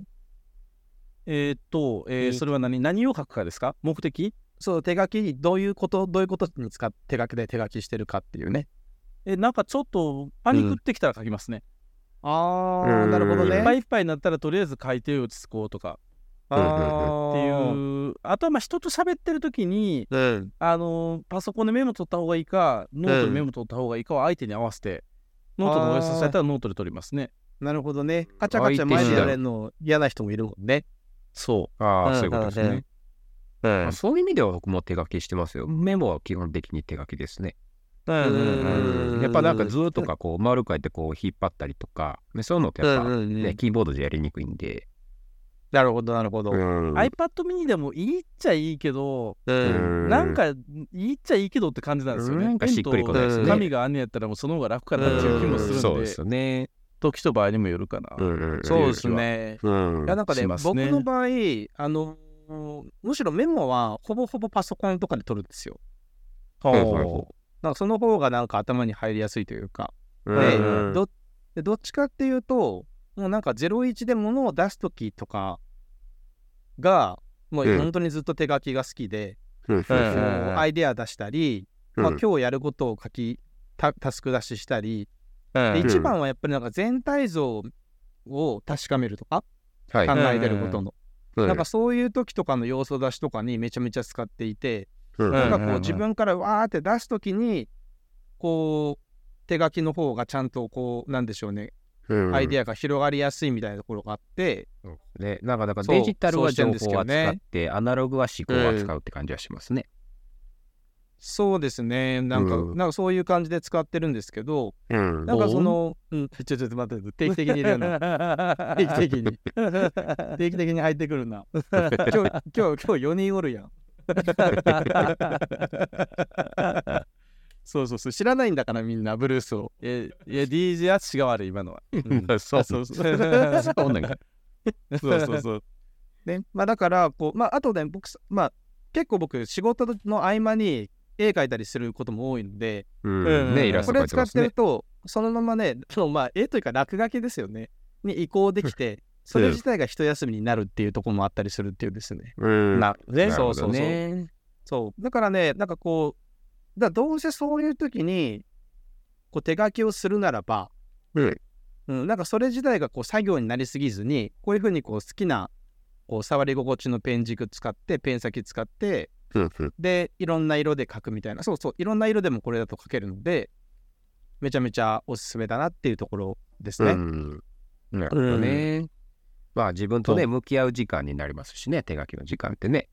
S2: えーっと、えーそれは何？何を書くかですか？目的？
S3: そう、手書き、どういうこと、どういうことに使って手書きで手書きしてるかっていうね。
S2: えなんかちょっとパニックってきたら書きますね。
S3: あ
S4: ー
S3: なるほどね。
S2: いっぱいいっぱいになったらとりあえず書いて落ち着こうとか
S3: あー
S2: っていうあとはまあ人と喋ってる時に
S3: うん。
S2: あのーパソコンでメモ取った方がいいかノートでメモ取った方がいいかは相手に合わせて、ノートの OS されたらノートで取りますね。
S3: なるほどね。カチャカチャ前でやれるの嫌な人もいるもんね。
S2: そ
S4: ああ、
S3: うん
S4: そういうことですね。
S3: うん
S4: まあそういう意味では僕も手書きしてますよ。メモは基本的に手書きですね。
S3: うんうんうん
S4: やっぱなんか図とかこう丸書いてこう引っ張ったりとか、ね、そういうのってやっぱ
S3: うんうんうん
S4: ね、キーボードでやりにくいんで。
S3: なるほど、なるほど。
S4: うん
S2: う。iPad mini でもいいっちゃいいけど、
S3: うん
S2: なんかいいっちゃいいけどって感じなんですよね。
S4: なんかしっくりこ
S3: ないですね
S2: 紙があんねやったらもうその方が楽かなっていう気もするんで、
S4: そうですよね。
S2: 時と場合にもよるかな。
S4: うん
S3: そうです。ね。
S4: うん
S3: いや、なんかね僕の場合、あの、むしろメモはほぼほぼパソコンとかで取るんですよ。なんかその方がなんか頭に入りやすいというか。
S4: うん
S3: で
S4: うん。
S3: どでどっちかっていうと、もうなんか01で物を出すときとかが、もう
S4: うん。
S3: 本当にずっと手書きが好きで、
S4: うん
S3: アイデア出したり、まあ、今日やることを書きタタスク出ししたり、で
S2: うん。
S3: 一番はやっぱりなんか全体像を確かめるとか
S4: はい。
S3: 考えてることの、
S4: うん
S3: なんかそういう時とかの要素出しとかにめちゃめちゃ使っていて、
S4: うん。
S3: なんか
S2: うんうんうん。
S3: こう自分からわーって出す時にこう手書きの方がちゃんとこうなんでしょうね、
S4: うん
S3: アイデアが広がりやすいみたいなところがあって、
S4: ね、なんかだからデジタルは情報を
S3: けどね。
S4: 扱って、アナログは思考を扱うって感じはしますね。
S3: そうですね。なんか、
S4: うん
S3: なんかそういう感じで使ってるんですけど、
S4: うん
S3: なんかその、うん、ちょちょっと待って、定期的に入れるな。定期的に。定期的に入ってくるな。今日、今日、今日4人おるやん。そうそうそう。知らないんだからみんな、ブルースを。
S2: いや、いや DJ 淳が悪い、今のは。うん
S4: そう
S3: そうそう。
S4: そう。
S3: そうそうそう。ね、まあだから、こう、まああとね、僕さ、まあ結構僕、仕事の合間に絵描いたりすることも多いので、
S4: うん
S2: うん
S4: ね、
S3: これ使っ
S4: て
S3: ると、そのままね、そのまあ絵というか落書きですよね。に移行できて、それ自体が一休みになるっていうところもあったりするっていうんですね。
S4: うん。
S2: なね。
S3: そうそうそう
S4: ね。
S3: そう。だからね、なんかこう、だどうせそういう時に、こう手書きをするならば、
S4: うん
S3: うん、なんかそれ自体がこう作業になりすぎずに、こういうふうにこう好きなこう触り心地のペン軸使って、ペン先使って、
S4: うんうん
S3: で、いろんな色で描くみたいな、そうそう、いろんな色でもこれだと描けるので、めちゃめちゃおすすめだなっていうところですね。
S4: うんなるほどね。まあ自分とね、向き合う時間になりますしね、手書きの時間ってね。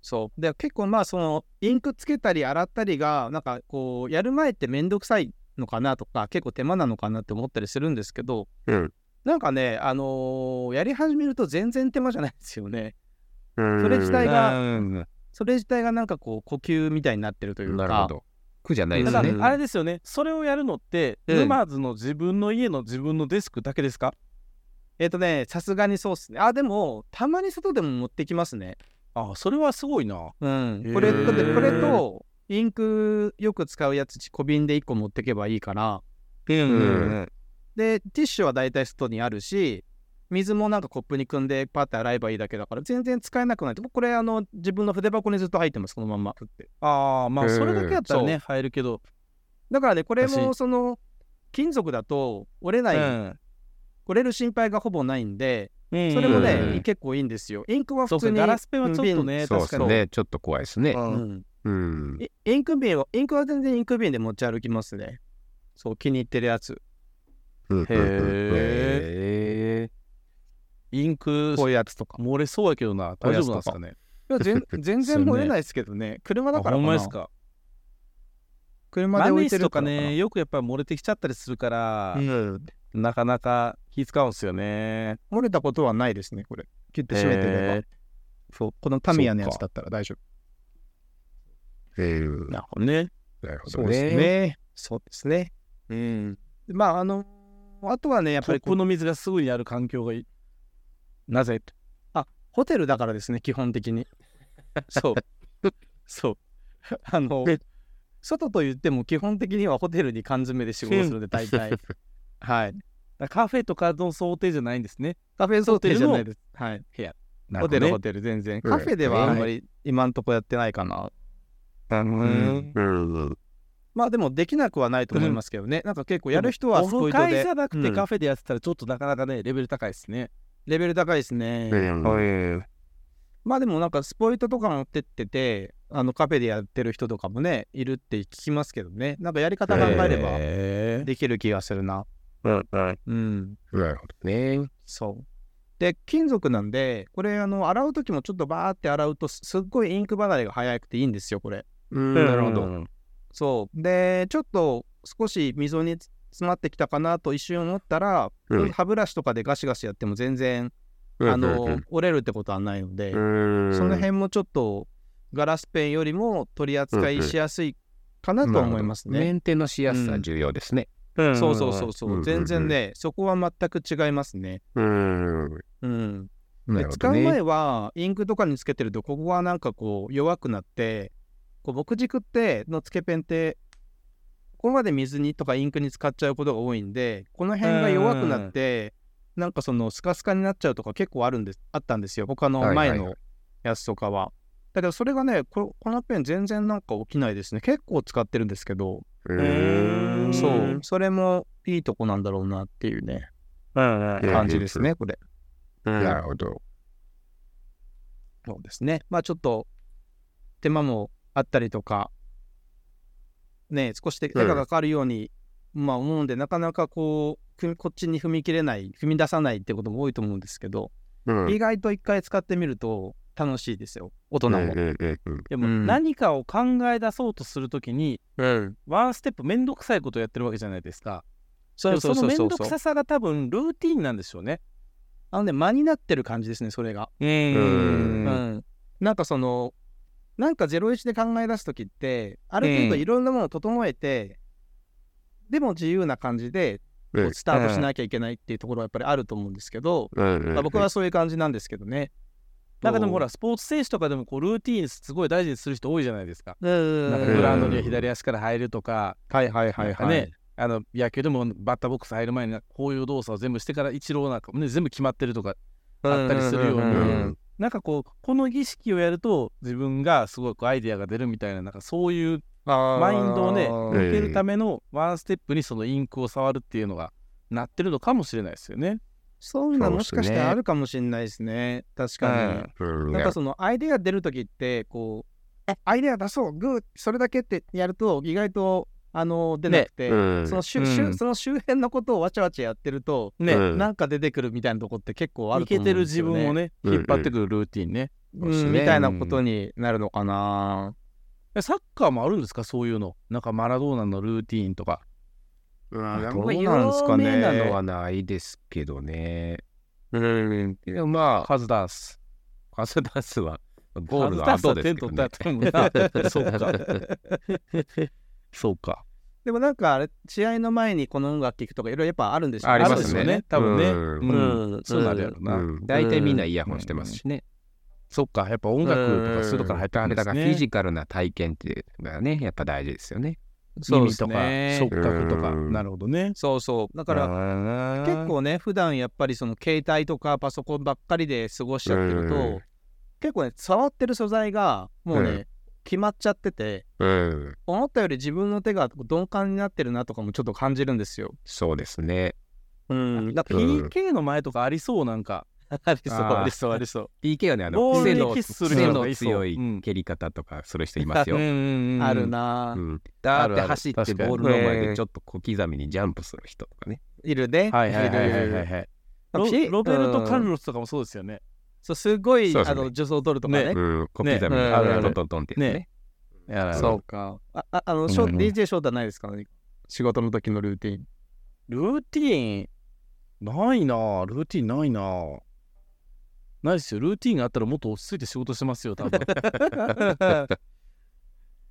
S3: そう。で、結構まあ、その、インクつけたり洗ったりが、なんかこう、やる前ってめんどくさいのかなとか、結構手間なのかなって思ったりするんですけど、
S4: うん
S3: なんかね、あのーやり始めると全然手間じゃないですよね。
S4: そ
S3: それ自体が
S2: うん
S3: それ自体がなんかこう、呼吸みたいになってるというか、
S4: なるほど。苦じゃないで
S2: だから、
S4: すね。
S2: あれですよね。それをやるのって、
S3: うん
S2: 沼津の自分の家の自分のデスクだけですか？
S3: えっ、とね、さすがにそうっすね。あ、でも、たまに外でも持ってきますね。
S2: あそれはすごいな。
S3: うんこれ、だってこれと、インクよく使うやつ、小瓶で1個持ってけばいいから、
S4: うん
S3: で、ティッシュは大体外にあるし、水もなんかコップに汲んでパッて洗えばいいだけだから、全然使えなくない。これ、あの、自分の筆箱にずっと入ってます、このまんま。振って
S2: ああ、まあ、それだけやったら
S3: そ
S2: ね、入るけど。
S3: だからね、これも、
S2: 私
S3: その、金属だと折れない、
S2: うん
S3: 折れる心配がほぼないんで、
S2: うん
S3: それもね、
S4: うん
S3: 結構いいんですよ。インクは普通に。
S2: ガラスペンはちょっとね、確かに。
S4: ね。ちょっと怖いですね。
S2: う
S3: うん。イインク瓶は、インクは全然インク瓶で持ち歩きますね。そう、気に入ってるやつ。
S4: へ
S2: へインク
S3: こういうやつとか。
S2: 漏れそうやけどな、大丈夫なんですかね？
S3: いや全 全然漏れないですけどね。車だ
S2: あ
S3: からかな。
S2: ほんまですか？
S3: 車で置いてるか
S2: ね、よくやっぱり漏れてきちゃったりするから
S3: う、ん。
S2: なかなか気使うんすよね。
S3: 漏れたことはないですね、これ。キュッて閉めてれ
S2: へー
S3: ば。そう、このタミヤのやつだったら大丈夫。
S4: えー
S2: なるほどね。
S4: なるほど
S3: そうです
S4: ね。
S3: ね。そうですね。
S2: うん。
S3: でまあ、あの、あとはね、やっぱりこ
S2: の水がすぐにある環境がいい。なぜ？
S3: ホテルだからですね、基本的に。そう。そう。あの、外と言っても基本的にはホテルに缶詰で仕事するんで、大体。はい。
S2: カフェとかの想定じゃないんですね。
S3: カフェ想定じゃないです。はい。
S2: な
S3: ホテル、ホ
S2: ね。
S3: テル、全然。
S4: うん
S3: カフェではあんまり今んとこやってないかな。
S2: うん
S4: うん。
S3: まあでもできなくはないと思いますけどね。なんか結構やる人は
S2: オ
S3: スポイトで
S2: フ会じゃなくて
S3: うん
S2: カフェでやってたらちょっとなかなかね、レベル高いですね。
S3: レベル高いですね。
S4: うん
S3: まあでもなんかスポイトとか持ってってて、あのカフェでやってる人とかもね、いるって聞きますけどね。なんかやり方考えればできる気がするな。
S4: うん
S3: うん。
S4: なるほどね。
S3: そう。で、金属なんで、これ、あの、洗うときもちょっとバーって洗うと、すすっごいインク離れが早くていいんですよ、これ。
S4: うんなるほど。
S2: うん
S3: そう。で、ちょっと少し溝につ詰まってきたかなと一瞬思ったら、
S4: うん
S3: 歯ブラシとかでガシガシやっても全然、
S4: うん
S3: あの、
S4: うん
S3: 折れるってことはないので、
S4: うん
S3: その辺もちょっと、ガラスペンよりも取り扱いしやすいかなと思いますね。
S4: メンテのしやすさ重要ですね。
S3: そうそうそうそう、
S4: うん
S3: 全然ね、そこは全く違いますね。
S4: うん。
S3: うん。
S4: ね。
S3: 使う前はインクとかにつけてるとここがなんかこう弱くなってこう木軸ってのつけペンってここまで水にとかインクに使っちゃうことが多いんでこの辺が弱くなってなんかそのスカスカになっちゃうとか結構あるんですあったんですよ。他の前の
S4: はいはい。はい
S3: やつとかは。だけどそれがねここのペン全然なんか起きないですね。結構使ってるんですけど。
S4: うん
S3: そう。それもいいとこなんだろうなっていうね
S2: うんうん。
S3: 感じですねこれ。
S4: なるほど。
S3: そうですね。まあちょっと手間もあったりとか、ね、少し手手がかかるように、まあ思うんで、なかなかこう、こっちに踏み切れない、踏み出さないってことも多いと思うんですけど、
S4: うん。
S3: 意外と一回使ってみると楽しいですよ大人も、
S4: うんうんうんうん。
S2: でも
S3: うん。
S2: 何かを考え出そうとするときに、
S3: うん、
S2: ワンステップめんどくさいことをやってるわけじゃないですか。
S3: そ
S2: のめんどくささが多分ルーティンなんでしょうね。
S3: あのね間になってる感じですねそれが。
S2: う
S3: うんん、なんかそのなんか01で考え出す時ってある程度
S2: うん
S3: いろんなものを整えて、でも自由な感じでこ
S4: う
S3: うんスタートしなきゃいけないっていうところはやっぱりあると思うんですけど、まあ、僕はそういう感じなんですけどね。
S2: なんかでもほら、スポーツ選手とかでもこうルーティーンすごい大事にする人多いじゃないですか。
S3: うん
S2: なんかグラウンドには左足から入るとか、
S3: はいはいはいはい。
S2: ね、あの野球でもバッターボックス入る前にこういう動作を全部してから一郎なんかもね全部決まってるとかあったりするように、なんかこうこの儀式をやると自分がすごくアイデアが出るみたいななんかそういうマインドをね
S3: あー
S2: 向けるためのワンステップにそのインクを触るっていうのがなってるのかもしれないですよね。
S3: そういうのはもしかしてあるかもしれないですね。確かに。
S4: うん
S3: なんかそのアイデア出るときってこうあアイデア出そうグーそれだけってやると意外とあの出なくて、
S4: うん
S3: その周
S2: うん
S3: 周その周辺のことをわちゃわちゃやってると、
S2: ね、
S4: うん
S3: なんか出てくるみたいなとこって結構ある
S2: い
S3: と思うん
S2: けてる自
S3: ですよね。
S2: 分をね
S4: うん
S2: 引っ張ってくるルーティンね。
S3: うんみたいなことになるのかな。
S2: えサッカーもあるんですか？そういうの。なんかマラドーナのルーティンとか。
S4: うん
S3: どうなんすかね
S4: なのはないですけどね。
S3: うん。
S4: でもまあ、
S2: カズダンス。
S4: カズダンスはゴールの後ですけどね。
S2: そうか。そうか。
S3: でもなんかあれ試合の前にこの音楽聴くとかいろいろやっぱあるんでしょう
S4: あります
S2: よね。多分ね。
S4: うん
S2: うん
S3: うん
S2: そうなるやろな。
S4: うん大体みんなイヤホンしてますしね。
S2: そっか。やっぱ音楽とかそういうとこから入ってくるんです
S4: あれだからフィ
S2: ね。
S4: ジカルな体験っていうのがね、やっぱ大事ですよね。
S2: 耳とか
S3: ね
S2: 触覚とか。
S4: うん
S2: なるほどね。
S3: そうそう。だから
S2: ら
S3: 結構ね普段やっぱりその携帯とかパソコンばっかりで過ごしちゃってると、
S4: うん
S3: 結構ね触ってる素材がもうね、
S4: うん
S3: 決まっちゃってて
S4: うん。
S3: 思ったより自分の手が鈍感になってるなとかもちょっと感じるんですよ。
S4: そうですね。
S3: うん、
S2: なんか PK の前とかありそうなんか。
S3: ありそう
S4: あ
S3: りそうありそう。
S4: PK はね、あの、癖の癖の強
S2: うん
S4: い蹴り方とかする人いますよ。
S2: うん
S3: あるなぁ、
S4: うん、だーって走ってボールの前でちょっと小刻みにジャンプする人とかね。
S3: いるね。
S2: はいはいはいはいはい。ロベルト・カル
S3: うん
S2: ロスとかもそうですよね。
S3: そうすごい、
S4: そうですね。
S3: あの助走を取るとかね。
S2: ね。
S4: うん、小刻みに
S2: ね。
S3: うん。あるある。
S4: トントントンってやつね。
S2: やら
S3: そうか。あああの、ショ
S2: うん
S3: DJ ショータないですか？ね仕事の時のルーティン。
S2: ルーティーン？ないなぁ。ルーティーンないなぁ。ないですよ。ルーティーンがあったらもっと落ち着いて仕事してますよ多分。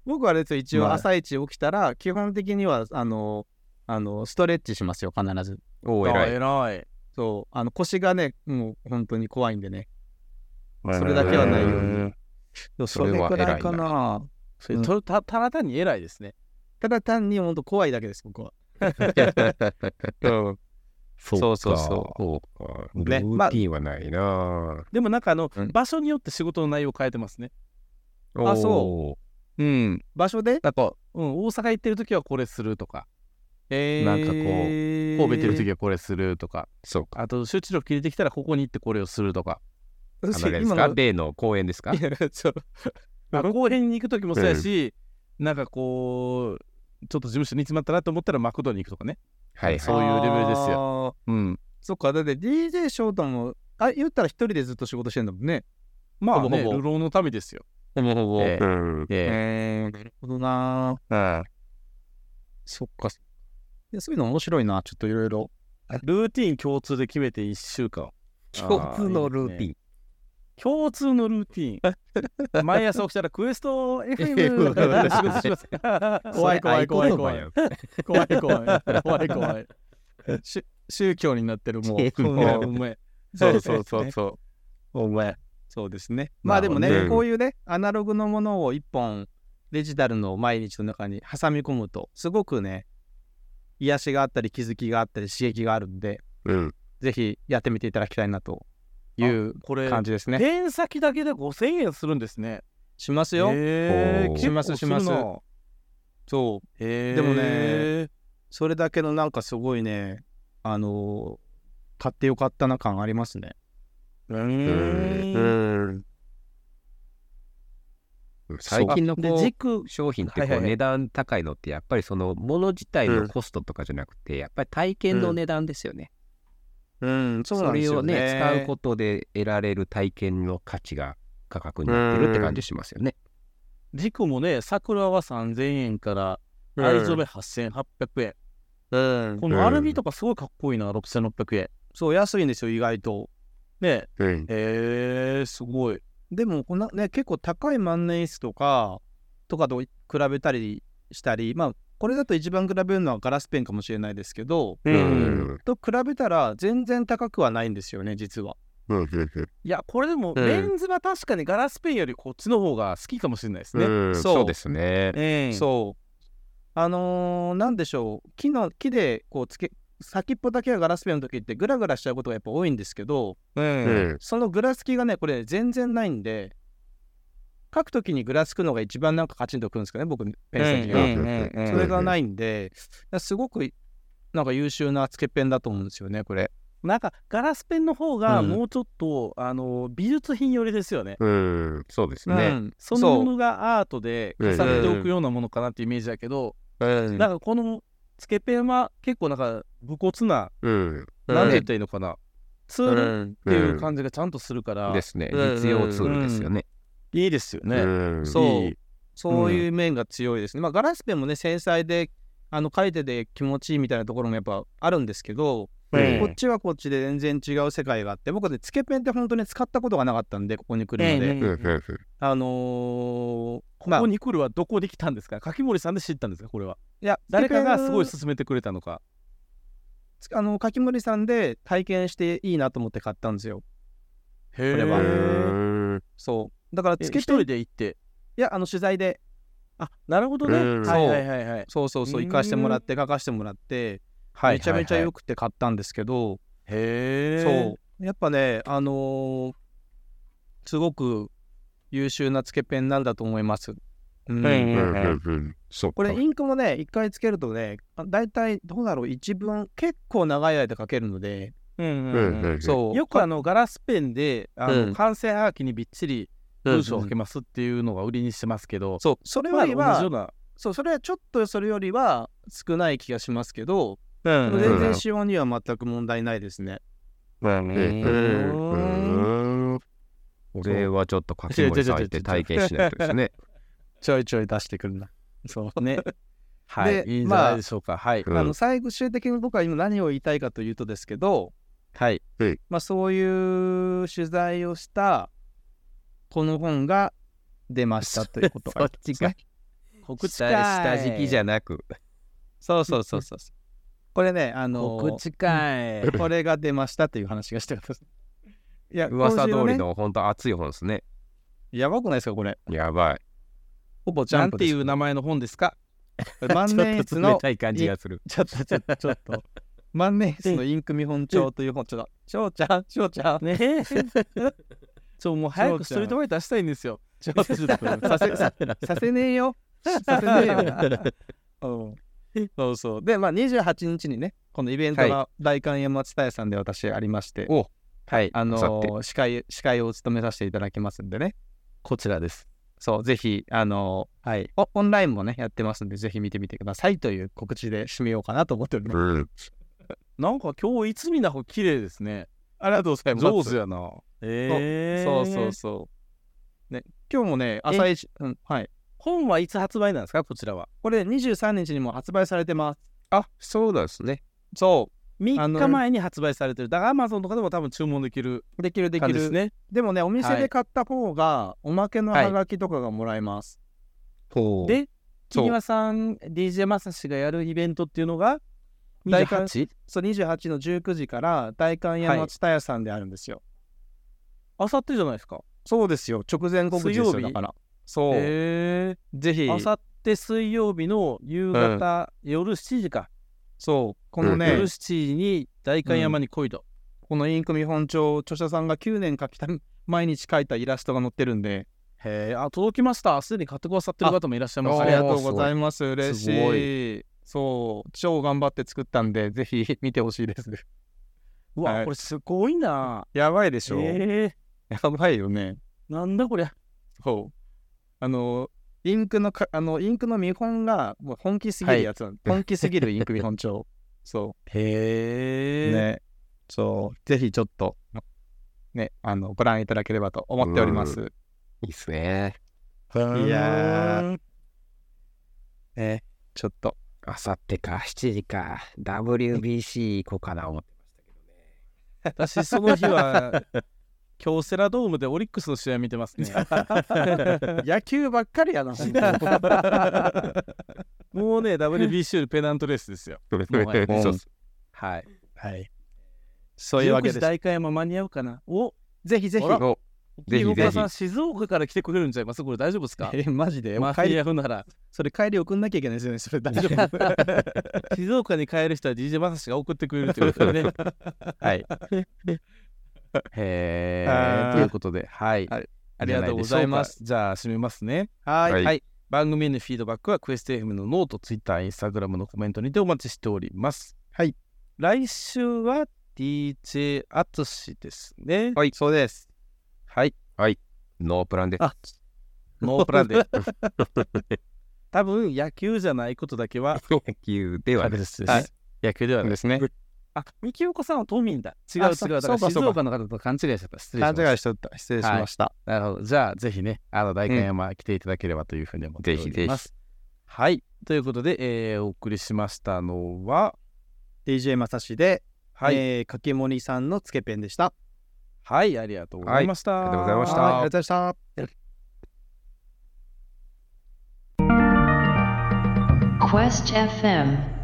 S3: 僕はあれですよ。一応
S2: まあ。
S3: 朝一起きたら基本的にはあのあのストレッチしますよ必ず。
S4: おお、
S2: あ
S4: 偉い。
S2: 偉い。
S3: そう。あの腰がねもう本当に怖いんでねそれだけはないように。でもそれくらいかな。
S2: それとたただ単に偉いですね。
S3: ただ単に本当怖いだけです僕は。
S2: そうそうそう。
S4: そうか。ル
S3: ね
S4: ーティンはないな。
S2: でもなんかあの、
S3: うん。
S2: 場所によって仕事の内容変えてますね。
S4: ぁ。
S3: あそ
S2: う。ん。
S3: 場所で
S2: なんか、うん、大阪行ってる時はこれするとか。
S3: え
S2: なんかこう
S3: う
S2: 神戸行ってる時はこれするとか。
S4: そうか。
S2: あと集中力切れてきたらここに行ってこれをするとか
S4: ですか？例の公園ですか？
S2: 公園に行く時もそうやし、なんかこうちょっと事務所に詰まったなと思ったらマクドに行くとかね。
S4: はい
S2: そういうレベルですよ。
S3: よ
S2: うん。
S3: そっかだって DJ ショートもあ言ったら一人でずっと仕事してんだもんね。
S2: まあね
S3: ほぼほぼ。
S2: 流浪の民ですよ。
S3: ほぼほぼ。
S2: え
S4: うん。
S2: え
S3: え。ー、なるほどな。
S2: え
S3: そっか。いやそういうの面白いな。ちょっといろいろ
S2: ルーティン共通で決めて1週間。
S4: 共通のルーティン。
S2: 共通のルーティン。毎朝起きたらクエスト FM で仕事します
S3: 怖い怖い怖い。怖い
S4: い。
S3: 怖い怖い。怖い怖い。し宗教になってるもう。
S2: そうそうそうそう。
S3: お前そうですね。まあでもね、こういうねアナログのものを一本デジタルの毎日の中に挟み込むとすごくね癒しがあったり気づきがあったり刺激があるんで
S4: うん。
S3: ぜひやってみていただきたいなという
S2: これ
S3: 感じですね。
S2: ペン先だけで5000円するんですね。
S3: しますよ、しますします。そう。でもねそれだけのなんかすごいねあのー買ってよかったな感ありますね。
S4: 最近の
S2: で
S4: こう
S2: 軸
S4: 商品ってこう値段高いのってやっぱりそのもの自体のコストとかじゃなくてやっぱり体験の値段ですよね。
S3: うん、そうなん
S4: それを
S3: ですよね。
S4: ね、使うことで得られる体験の価値が価格になってるって感じしますよね。
S2: 軸もね、桜は3000円から、
S3: うん
S2: 藍染め8800円。
S3: うん。
S2: このアルミとかすごいかっこいいな、6600円。
S3: そう、安いんですよ、意外と。
S2: ね
S4: うん。
S2: えー、すごい。
S3: でもこんな、ね、結構高い万年筆とか、とかと比べたりしたり、まあ、これだと一番比べるのはガラスペンかもしれないですけど、
S2: う
S4: うん。
S3: と比べたら全然高くはないんですよね、実は。
S4: うん。
S2: いや、これでも、
S3: うん
S2: レンズは確かにガラスペンよりこっちの方が好きかもしれないですね。
S4: うん
S3: そう
S4: そうですね。
S2: え
S3: そう。あのーなんでしょう、木の木でこうつけ、先っぽだけがガラスペンの時ってグラグラしちゃうことがやっぱ多いんですけど、
S2: う。
S4: うんん。
S3: そのぐらつきがね、これ全然ないんで、書くときにぐらつくのが一番なんかカチンとくるんですかね、僕、ペン先が。
S4: うん
S3: それがないんで、すごくなんか優秀なつけペンだと思うんですよね、これ。
S2: なんかガラスペンの方が
S3: うん
S2: もうちょっと、あの美術品寄りですよね。
S4: うん。そうですね。
S3: うん
S2: そのものがアートで重ねておくようなものかなっていうイメージだけど、
S3: うん
S2: なんかこのつけペンは結構なんか武骨な、
S4: うん。
S2: なんて言ったらいいのかな、ツールっ
S3: うん
S2: ていう感じがちゃんとするから、
S4: ですね。
S3: うん
S4: 実用ツールですよね。
S2: いいですよね。
S4: うん
S3: そう
S2: いい
S3: そういう面が強いですね。まあ、ガラスペンもね、繊細で、あの書いてて気持ちいいみたいなところもやっぱあるんですけど、
S4: うん
S3: こっちはこっちで全然違う世界があって、僕ね、つけペンって本当に使ったことがなかったんで、ここに来るまで。
S2: うん
S4: うんうん
S3: あのーまあ
S2: ここに来るはどこで来たんですか？柿森さんで知ったんですか？これは。
S3: いや、
S2: 誰かがすごい勧めてくれたのか。
S3: あの、柿森さんで体験していいなと思って買ったんですよ。
S2: へ
S3: これは
S4: うん
S3: そう。だから、
S2: え
S3: つけペン、
S2: 一人
S3: い
S2: で行って。
S3: や、あの、取材で、
S2: あなるほどね。
S4: うん
S2: はいはいはいはい。
S3: そうそうそう、
S2: うん
S3: 行かしてもらって、書かしてもらって、
S2: はい
S3: めちゃめちゃよ
S2: く。
S3: くて買ったんですけど、
S2: へえ。
S3: そう。やっぱね、あのーすごく優秀なつけペンなんだと思います。うん
S2: うん
S4: うんうんうんそうか
S3: これインクもね、一回つけるとね、あだいたいどうだろう、一文結構長い間書けるので、
S2: うんうん
S4: うん
S2: うん
S4: うん
S3: そう。
S2: よくあのガラスペンであ
S3: うん
S2: の完成はがきにびっちり
S3: うん
S2: 文章を書けますっていうのが売りにしてますけど、
S3: そう、それ
S2: まあ
S3: よりは、
S2: 同じような。
S3: そう、それはちょっとそれよりは少ない気がしますけど、
S2: うん
S3: でも全然使用には全く問題ないですね。
S4: うんうん俺はちょっと柿森さん行って体験しないとですね。
S3: ちょいちょい出してくるな。
S2: そうね。はい、
S3: で
S2: いいんじゃないでしょうか。はい。
S4: うん
S3: あの最終的に僕は今何を言いたいかというとですけど、
S2: はい。
S3: まあ、そういう取材をしたこの本が出ましたということが
S4: そっちか。
S2: 告知
S4: 下下敷きじゃなく。
S3: そうそうそうそう。これね、あの
S2: 告知会。
S3: これが出ましたという話がしたかったです。いや、
S4: 噂通り
S3: 今週ね
S4: の本当熱い本ですね。
S3: やばくないですか、これ。
S4: やばい。
S3: ほぼジャ
S2: なんて
S3: ンプです。
S2: いう名前の本ですか？
S3: 万年筆
S4: ちょっと冷
S3: の、
S4: たい感じがする。
S3: ちょっとちょっとちょっと。万年筆のインク見本帳という本、ちょっと、翔ちゃん、翔ちゃん、
S2: ねえ。ちょ、もう早くストリートファイターしたいんですよ。
S3: ちょっとちょっとさせさ させねえよ。させねえよ。うん、そうそう。で、まあ、28日にね、このイベントが大観山蔦屋さんで私ありまして、
S4: おはい。
S3: あのー司会、司会を務めさせていただきますんでね。
S2: こちらです。
S3: そう、ぜひ、あのーはいお、オンラインもね、やってますんで、ぜひ見てみてくださいという告知で締めようかなと思っております。
S4: うん。
S2: なんか今日いつみなほ綺麗ですね。
S3: ありがとうございます。
S2: 上手やな。ええ
S3: そうそうそう。ね、今日もね、朝一、うん、はい。
S2: 本はいつ発売なんですかこちらは。
S3: これ23日にも発売されてます。
S4: あ、そうなんですね。
S3: そ
S2: 3
S3: あの
S2: 日前に発売されてる。だから Amazon とかでも多分注文できる
S3: う。できるできる。
S2: ですね。
S3: でもね、お店で買った方が、おまけのハガキとかがもらえます。
S4: ほう。
S2: で、木庭さん、DJ まさしがやるイベントっていうのが、
S3: 大観
S2: 28?
S3: そう、28の19時から大観山蔦屋さんであるんですよ。
S2: あさってじゃないですか？
S3: そうですよ。直前告知ですよ。
S2: 水曜日？
S3: だから。そう。
S2: へ
S3: ぜひ
S2: え。、あさって水曜日の夕方、夜7時か。
S3: そう。このね、
S2: 夜7時に代官山に来いと。
S3: このインク見本帳、著者さんが9年描きた毎日描いたイラストが載ってるんで、
S2: へえ、あ、届きました。すでに買ってくださってる方もいらっしゃいますね。
S3: ありがとうございます。嬉し
S2: すご
S3: い。そう、超頑張って作ったんで、ぜひ 見てほしいです。
S2: うわ、
S3: はい
S2: これすごいな。
S3: やばいでしょ、
S2: え
S3: やばいよね。
S2: ー、なんだこりゃ。
S3: そう。あの、インクのか、あの、インクの見本がもう本気すぎるやつなん、本気すぎるインク見本帳。そ
S2: へ
S3: う。
S2: え。
S3: ね。そう、ぜひちょっと、ね、あの、ご覧いただければと思っております。
S4: いいっすね。
S3: いやー、ね、ちょっと、
S4: あさってか、7時か、WBC 行こうかな思ってましたけどね。
S2: 私、その日は、京セラドームでオリックスの試合見てますね。
S3: 野球ばっかりやな、
S2: もうね、WBC よりペナントレースですよ。もはい。
S3: はい。そういうわけ
S2: 19時
S3: です。
S2: 大会山間に合うかなお
S3: ぜひぜひ
S4: ぜひぜひ
S2: さん、静岡から来てくれるんちゃいます？これ大丈夫ですか？
S3: え、マジで？
S2: マフィアフなら。
S3: それ帰り送んなきゃいけないですよね。それ大丈夫。
S2: 静岡に帰る人は DJ マサシが送ってくれるということでね。はい。へー。
S3: あー
S2: ということで、はい。
S3: はい
S2: ありがとうございます。じゃあ、締めますね。
S3: はい。
S4: はい
S2: はい。番組へのフィードバックはクエスト FM のノート、ツイッター、インスタグラムのコメントにてお待ちしております。
S3: はい。
S2: 来週は DJ アツシですね。
S3: はい、そうです。
S2: はい。
S4: ノープランで。
S2: あノープランで。多分野球じゃないことだけは
S4: 野球では
S2: です。
S3: はい
S2: 野球では。
S3: ですね。
S2: あ、三木岡さんは都民だ。違う
S3: あ
S2: 違う。だから静岡の方と勘違いしちゃった。失礼しま
S3: 勘
S2: した。
S3: 違いしとった。失礼しました。
S2: なるほど。じゃあ、ぜひね、あの、大観山来ていただければというふうに思っております。
S4: ぜひぜひ
S2: はい。ということで、えーお送りしましたのは、
S3: DJ まさしで、
S2: はい、
S3: えー、かけもりさんのつけペンでした。
S2: はい、ありがとうございました。
S4: はいありがとうございました
S3: はいありがとうございました。
S1: Quest FM